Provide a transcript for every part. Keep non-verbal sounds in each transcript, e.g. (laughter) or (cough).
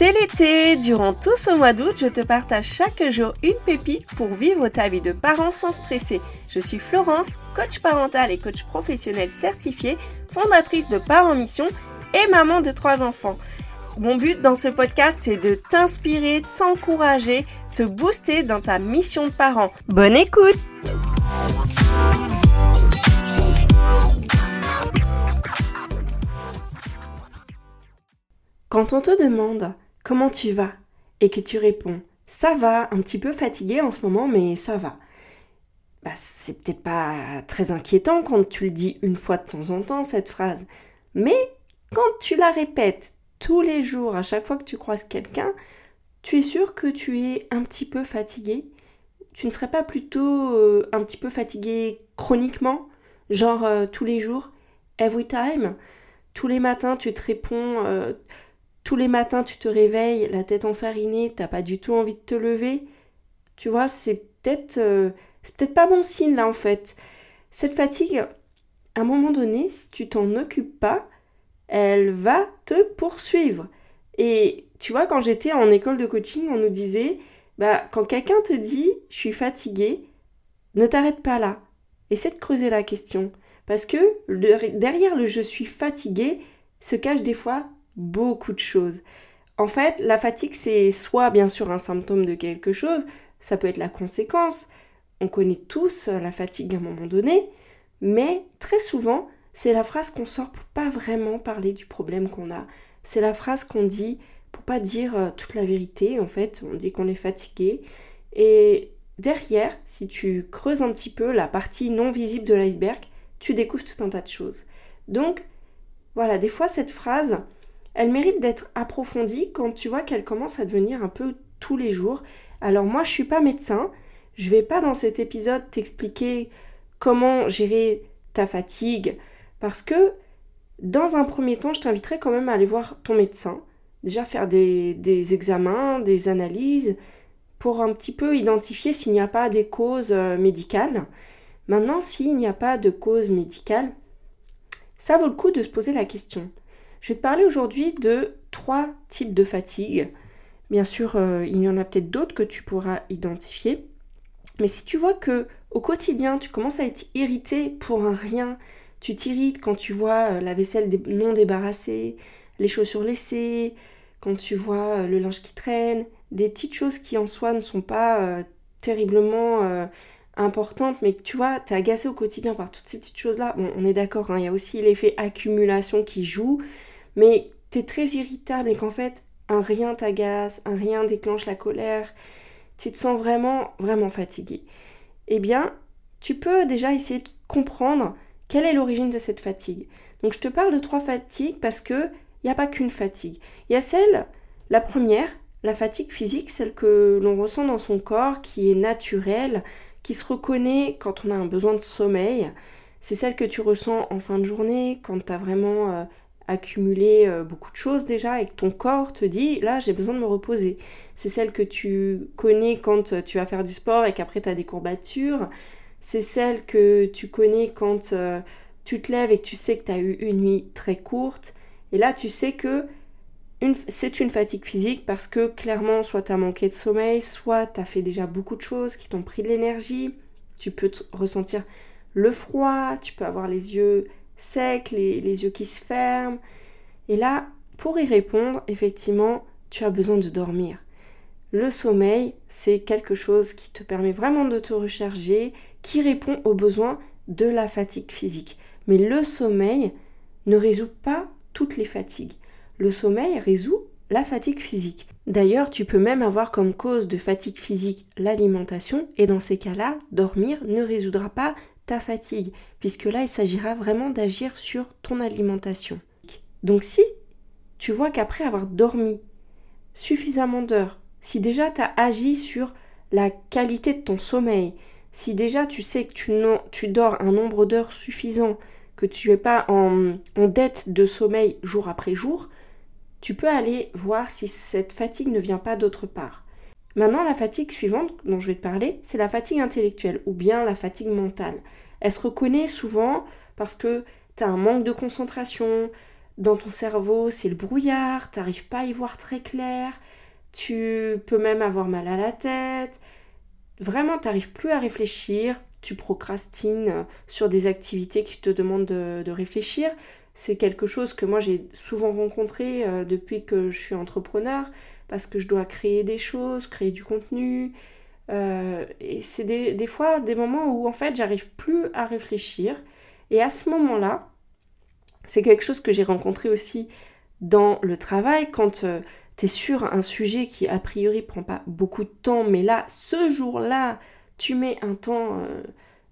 l'été, durant tout ce mois d'août, je te partage chaque jour une pépite pour vivre ta vie de parent sans stresser. Je suis Florence, coach parental et coach professionnel certifié, fondatrice de Parents Mission et maman de trois enfants. Mon but dans ce podcast, c'est de t'inspirer, t'encourager, te booster dans ta mission de parent. Bonne écoute Quand on te demande comment tu vas et que tu réponds ça va, un petit peu fatigué en ce moment, mais ça va. Bah, c'est peut-être pas très inquiétant quand tu le dis une fois de temps en temps, cette phrase. Mais quand tu la répètes tous les jours, à chaque fois que tu croises quelqu'un, tu es sûr que tu es un petit peu fatigué? Tu ne serais pas plutôt euh, un petit peu fatigué chroniquement, genre euh, tous les jours, every time? Tous les matins, tu te réponds, euh, tous les matins tu te réveilles, la tête enfarinée, t'as pas du tout envie de te lever, tu vois, c'est peut-être euh, c'est peut-être pas bon signe là en fait. Cette fatigue, à un moment donné, si tu t'en occupes pas, elle va te poursuivre. Et tu vois, quand j'étais en école de coaching, on nous disait, bah, quand quelqu'un te dit je suis fatigué, ne t'arrête pas là. Essaie de creuser la question. Parce que derrière le je suis fatigué se cache des fois beaucoup de choses. En fait, la fatigue, c'est soit bien sûr un symptôme de quelque chose, ça peut être la conséquence. On connaît tous la fatigue à un moment donné, mais très souvent, c'est la phrase qu'on sort pour pas vraiment parler du problème qu'on a. C'est la phrase qu'on dit pour pas dire euh, toute la vérité. En fait, on dit qu'on est fatigué. Et derrière, si tu creuses un petit peu la partie non visible de l'iceberg, tu découvres tout un tas de choses. Donc, voilà, des fois, cette phrase, elle mérite d'être approfondie quand tu vois qu'elle commence à devenir un peu tous les jours. Alors moi, je suis pas médecin, je vais pas dans cet épisode t'expliquer comment gérer ta fatigue parce que dans un premier temps, je t'inviterai quand même à aller voir ton médecin, déjà faire des, examens, des analyses pour un petit peu identifier s'il n'y a pas des causes euh, médicales. Maintenant, s'il n'y a pas de cause médicale, ça vaut le coup de se poser la question. Je vais te parler aujourd'hui de trois types de fatigue. Bien sûr, euh, il y en a peut-être d'autres que tu pourras identifier. Mais si tu vois que au quotidien, tu commences à être irrité pour un rien, tu t'irrites quand tu vois euh, la vaisselle non débarrassée, les chaussures laissées, quand tu vois euh, le linge qui traîne, des petites choses qui en soi ne sont pas terriblement importante, mais que tu vois, t'es agacé au quotidien par toutes ces petites choses-là. Bon, on est d'accord, hein, il y a aussi l'effet accumulation qui joue, mais t'es très irritable et qu'en fait, un rien t'agace, un rien déclenche la colère, tu te sens vraiment, vraiment fatigué. Eh bien, tu peux déjà essayer de comprendre quelle est l'origine de cette fatigue. Donc, je te parle de trois fatigues parce que il n'y a pas qu'une fatigue. Il y a celle, la première, la fatigue physique, celle que l'on ressent dans son corps, qui est naturelle, qui se reconnaît quand on a un besoin de sommeil. C'est celle que tu ressens en fin de journée, quand tu as vraiment euh, accumulé euh, beaucoup de choses déjà et que ton corps te dit là j'ai besoin de me reposer. C'est celle que tu connais quand euh, tu vas faire du sport et qu'après tu as des courbatures. C'est celle que tu connais quand tu te lèves et que tu sais que tu as eu une nuit très courte. Et là tu sais que c'est une fatigue physique parce que clairement, soit tu as manqué de sommeil, soit tu as fait déjà beaucoup de choses qui t'ont pris de l'énergie. Tu peux ressentir le froid, tu peux avoir les yeux secs, les, les, yeux qui se ferment. Et là, pour y répondre, effectivement, tu as besoin de dormir. Le sommeil, c'est quelque chose qui te permet vraiment de te recharger, qui répond aux besoins de la fatigue physique. Mais le sommeil ne résout pas toutes les fatigues le sommeil résout la fatigue physique. D'ailleurs, tu peux même avoir comme cause de fatigue physique l'alimentation, et dans ces cas-là, dormir ne résoudra pas ta fatigue, puisque là, il s'agira vraiment d'agir sur ton alimentation. Donc si tu vois qu'après avoir dormi suffisamment d'heures, si déjà tu as agi sur la qualité de ton sommeil, si déjà tu sais que tu, dors un nombre d'heures suffisant, que tu n'es pas en dette de sommeil jour après jour, tu peux aller voir si cette fatigue ne vient pas d'autre part. Maintenant, la fatigue suivante dont je vais te parler, c'est la fatigue intellectuelle ou bien la fatigue mentale. Elle se reconnaît souvent parce que tu as un manque de concentration, dans ton cerveau c'est le brouillard, tu n'arrives pas à y voir très clair, tu peux même avoir mal à la tête. Vraiment, tu n'arrives plus à réfléchir, tu procrastines euh, sur des activités qui te demandent de, réfléchir. C'est quelque chose que moi j'ai souvent rencontré euh, depuis que je suis entrepreneur, parce que je dois créer des choses, créer du contenu. Euh, et c'est des, fois des moments où en fait j'arrive plus à réfléchir. Et à ce moment-là, c'est quelque chose que j'ai rencontré aussi dans le travail quand tu es sur un sujet qui a priori prend pas beaucoup de temps, mais là, ce jour-là, tu mets un temps euh,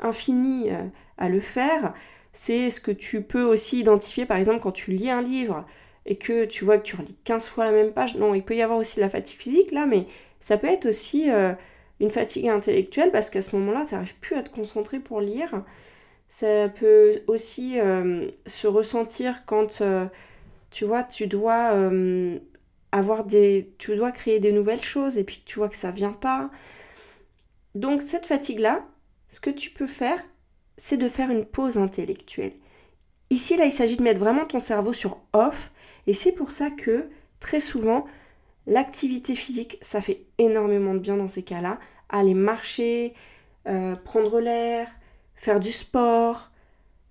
infini euh, à le faire. C'est ce que tu peux aussi identifier, par exemple, quand tu lis un livre et que tu vois que tu relis 15 fois la même page. Non, il peut y avoir aussi la fatigue physique là, mais ça peut être aussi euh, une fatigue intellectuelle parce qu'à ce moment-là, tu n'arrives plus à te concentrer pour lire. Ça peut aussi se ressentir quand tu vois, tu dois avoir des. Tu dois créer des nouvelles choses et puis tu vois que ça vient pas. Donc cette fatigue-là, ce que tu peux faire, c'est de faire une pause intellectuelle. Ici, là, il s'agit de mettre vraiment ton cerveau sur off. Et c'est pour ça que, très souvent, l'activité physique, ça fait énormément de bien dans ces cas-là. Aller marcher, euh, prendre l'air, faire du sport.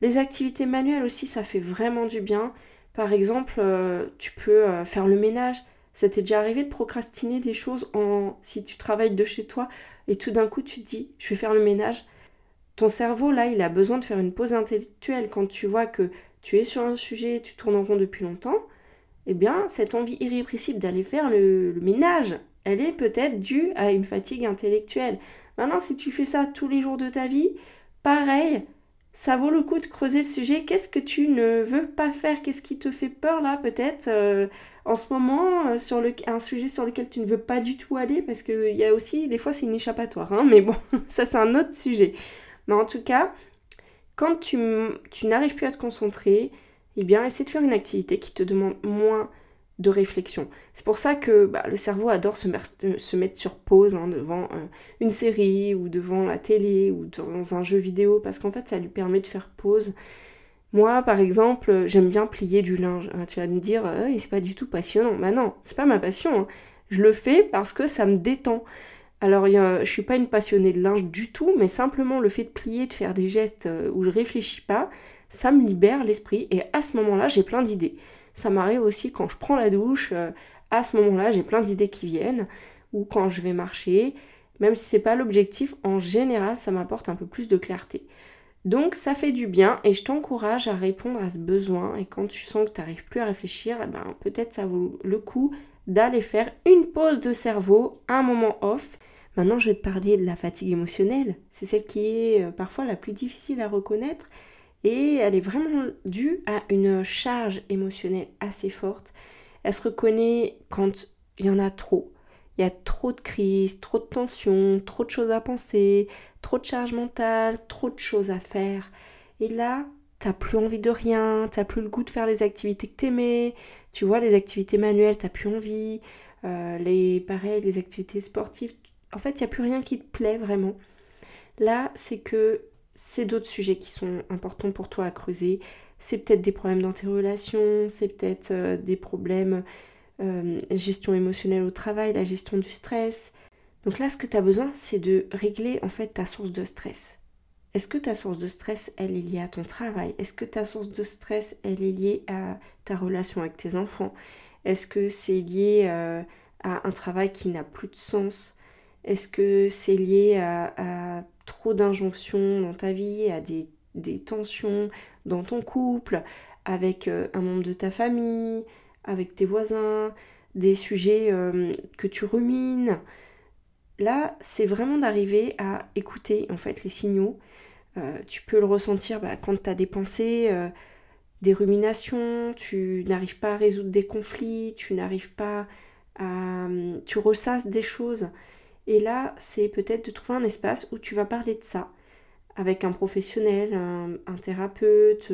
Les activités manuelles aussi, ça fait vraiment du bien. Par exemple, euh, tu peux euh, faire le ménage. Ça t'est déjà arrivé de procrastiner des choses en si tu travailles de chez toi et tout d'un coup tu te dis je vais faire le ménage. Ton cerveau là, il a besoin de faire une pause intellectuelle quand tu vois que tu es sur un sujet, tu tournes en rond depuis longtemps. Eh bien, cette envie irrépressible d'aller faire le, ménage, elle est peut-être due à une fatigue intellectuelle. Maintenant, si tu fais ça tous les jours de ta vie, pareil, ça vaut le coup de creuser le sujet. Qu'est-ce que tu ne veux pas faire? Qu'est-ce qui te fait peur là peut-être euh, en ce moment euh, sur un sujet sur lequel tu ne veux pas du tout aller? Parce qu'il y a aussi, des fois c'est une échappatoire, hein, (laughs) mais bon, ça c'est un autre sujet. Mais en tout cas, quand tu n'arrives plus à te concentrer, eh bien essaie de faire une activité qui te demande moins de réflexion. C'est pour ça que bah, le cerveau adore se, euh, mettre sur pause hein, devant euh, une série ou devant la télé ou dans un jeu vidéo parce qu'en fait ça lui permet de faire pause. Moi par exemple j'aime bien plier du linge. Ah, tu vas me dire euh, c'est pas du tout passionnant. Bah non, c'est pas ma passion. Hein. Je le fais parce que ça me détend. Alors je suis pas une passionnée de linge du tout, mais simplement le fait de plier, de faire des gestes où je réfléchis pas, ça me libère l'esprit et à ce moment-là j'ai plein d'idées. Ça m'arrive aussi quand je prends la douche, euh, à ce moment-là, j'ai plein d'idées qui viennent, ou quand je vais marcher. Même si c'est pas l'objectif, en général, ça m'apporte un peu plus de clarté. Donc ça fait du bien et je t'encourage à répondre à ce besoin. Et quand tu sens que tu n'arrives plus à réfléchir, eh ben, peut-être ça vaut le coup d'aller faire une pause de cerveau, un moment off. Maintenant, je vais te parler de la fatigue émotionnelle. C'est celle qui est euh, parfois la plus difficile à reconnaître et elle est vraiment due à une charge émotionnelle assez forte. Elle se reconnaît quand il y en a trop. Il y a trop de crises, trop de tensions, trop de choses à penser, trop de charge mentale, trop de choses à faire. Et là, t'as plus envie de rien, t'as plus le goût de faire les activités que t'aimais. Tu vois, les activités manuelles, t'as plus envie. Euh, les, pareil, les activités sportives. En fait, il n'y a plus rien qui te plaît vraiment. Là, c'est que c'est d'autres sujets qui sont importants pour toi à creuser. C'est peut-être des problèmes dans tes relations, c'est peut-être euh, des problèmes euh, gestion émotionnelle au travail, la gestion du stress. Donc là, ce que tu as besoin, c'est de régler en fait ta source de stress. Est-ce que ta source de stress, elle est liée à ton travail? Est-ce que ta source de stress, elle est liée à ta relation avec tes enfants? Est-ce que c'est lié euh, à un travail qui n'a plus de sens? Est-ce que c'est lié à trop d'injonctions dans ta vie, à des, tensions dans ton couple, avec euh, un membre de ta famille, avec tes voisins, des sujets euh, que tu rumines? Là, c'est vraiment d'arriver à écouter en fait les signaux. Euh, tu peux le ressentir bah, quand tu as des pensées, des ruminations, tu n'arrives pas à résoudre des conflits, tu n'arrives pas à... tu ressasses des choses. Et là, c'est peut-être de trouver un espace où tu vas parler de ça avec un professionnel, un, thérapeute.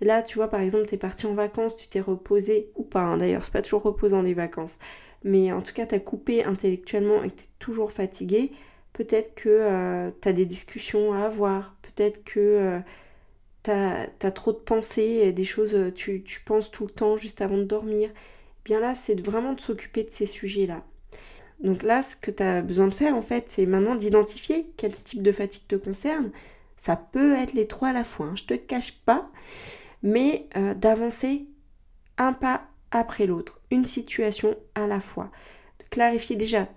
Et là, tu vois, par exemple, tu es parti en vacances, tu t'es reposé, ou pas, hein, d'ailleurs, c'est pas toujours reposant les vacances, mais en tout cas, tu as coupé intellectuellement et que tu es toujours fatigué. Peut-être que euh, tu as des discussions à avoir, peut-être que euh, tu as, trop de pensées, des choses, tu, tu penses tout le temps juste avant de dormir. Bien là, c'est vraiment de s'occuper de ces sujets-là. Donc là, ce que tu as besoin de faire, en fait, c'est maintenant d'identifier quel type de fatigue te concerne. Ça peut être les trois à la fois, hein, je te cache pas, mais euh, d'avancer un pas après l'autre, une situation à la fois. De clarifier déjà,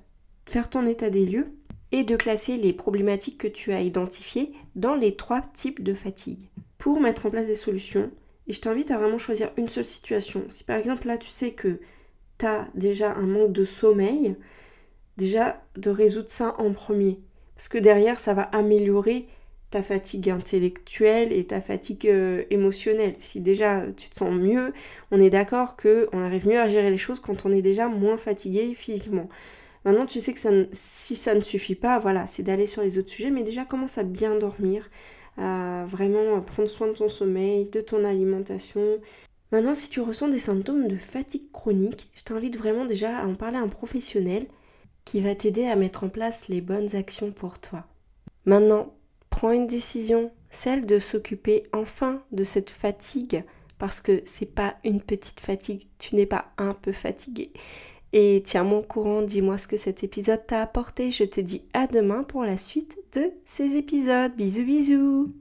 faire ton état des lieux et de classer les problématiques que tu as identifiées dans les trois types de fatigue pour mettre en place des solutions. Et je t'invite à vraiment choisir une seule situation. Si par exemple là tu sais que tu as déjà un manque de sommeil, déjà de résoudre ça en premier. Parce que derrière, ça va améliorer ta fatigue intellectuelle et ta fatigue euh, émotionnelle. Si déjà tu te sens mieux, on est d'accord que on arrive mieux à gérer les choses quand on est déjà moins fatigué physiquement. Maintenant, tu sais que si ça ne suffit pas, voilà, c'est d'aller sur les autres sujets, mais déjà commence à bien dormir, à vraiment prendre soin de ton sommeil, de ton alimentation. Maintenant, si tu ressens des symptômes de fatigue chronique, je t'invite vraiment déjà à en parler à un professionnel qui va t'aider à mettre en place les bonnes actions pour toi. Maintenant, prends une décision, celle de s'occuper enfin de cette fatigue parce que c'est pas une petite fatigue, tu n'es pas un peu fatigué. Et tiens-moi au courant, dis-moi ce que cet épisode t'a apporté. Je te dis à demain pour la suite de ces épisodes. Bisous bisous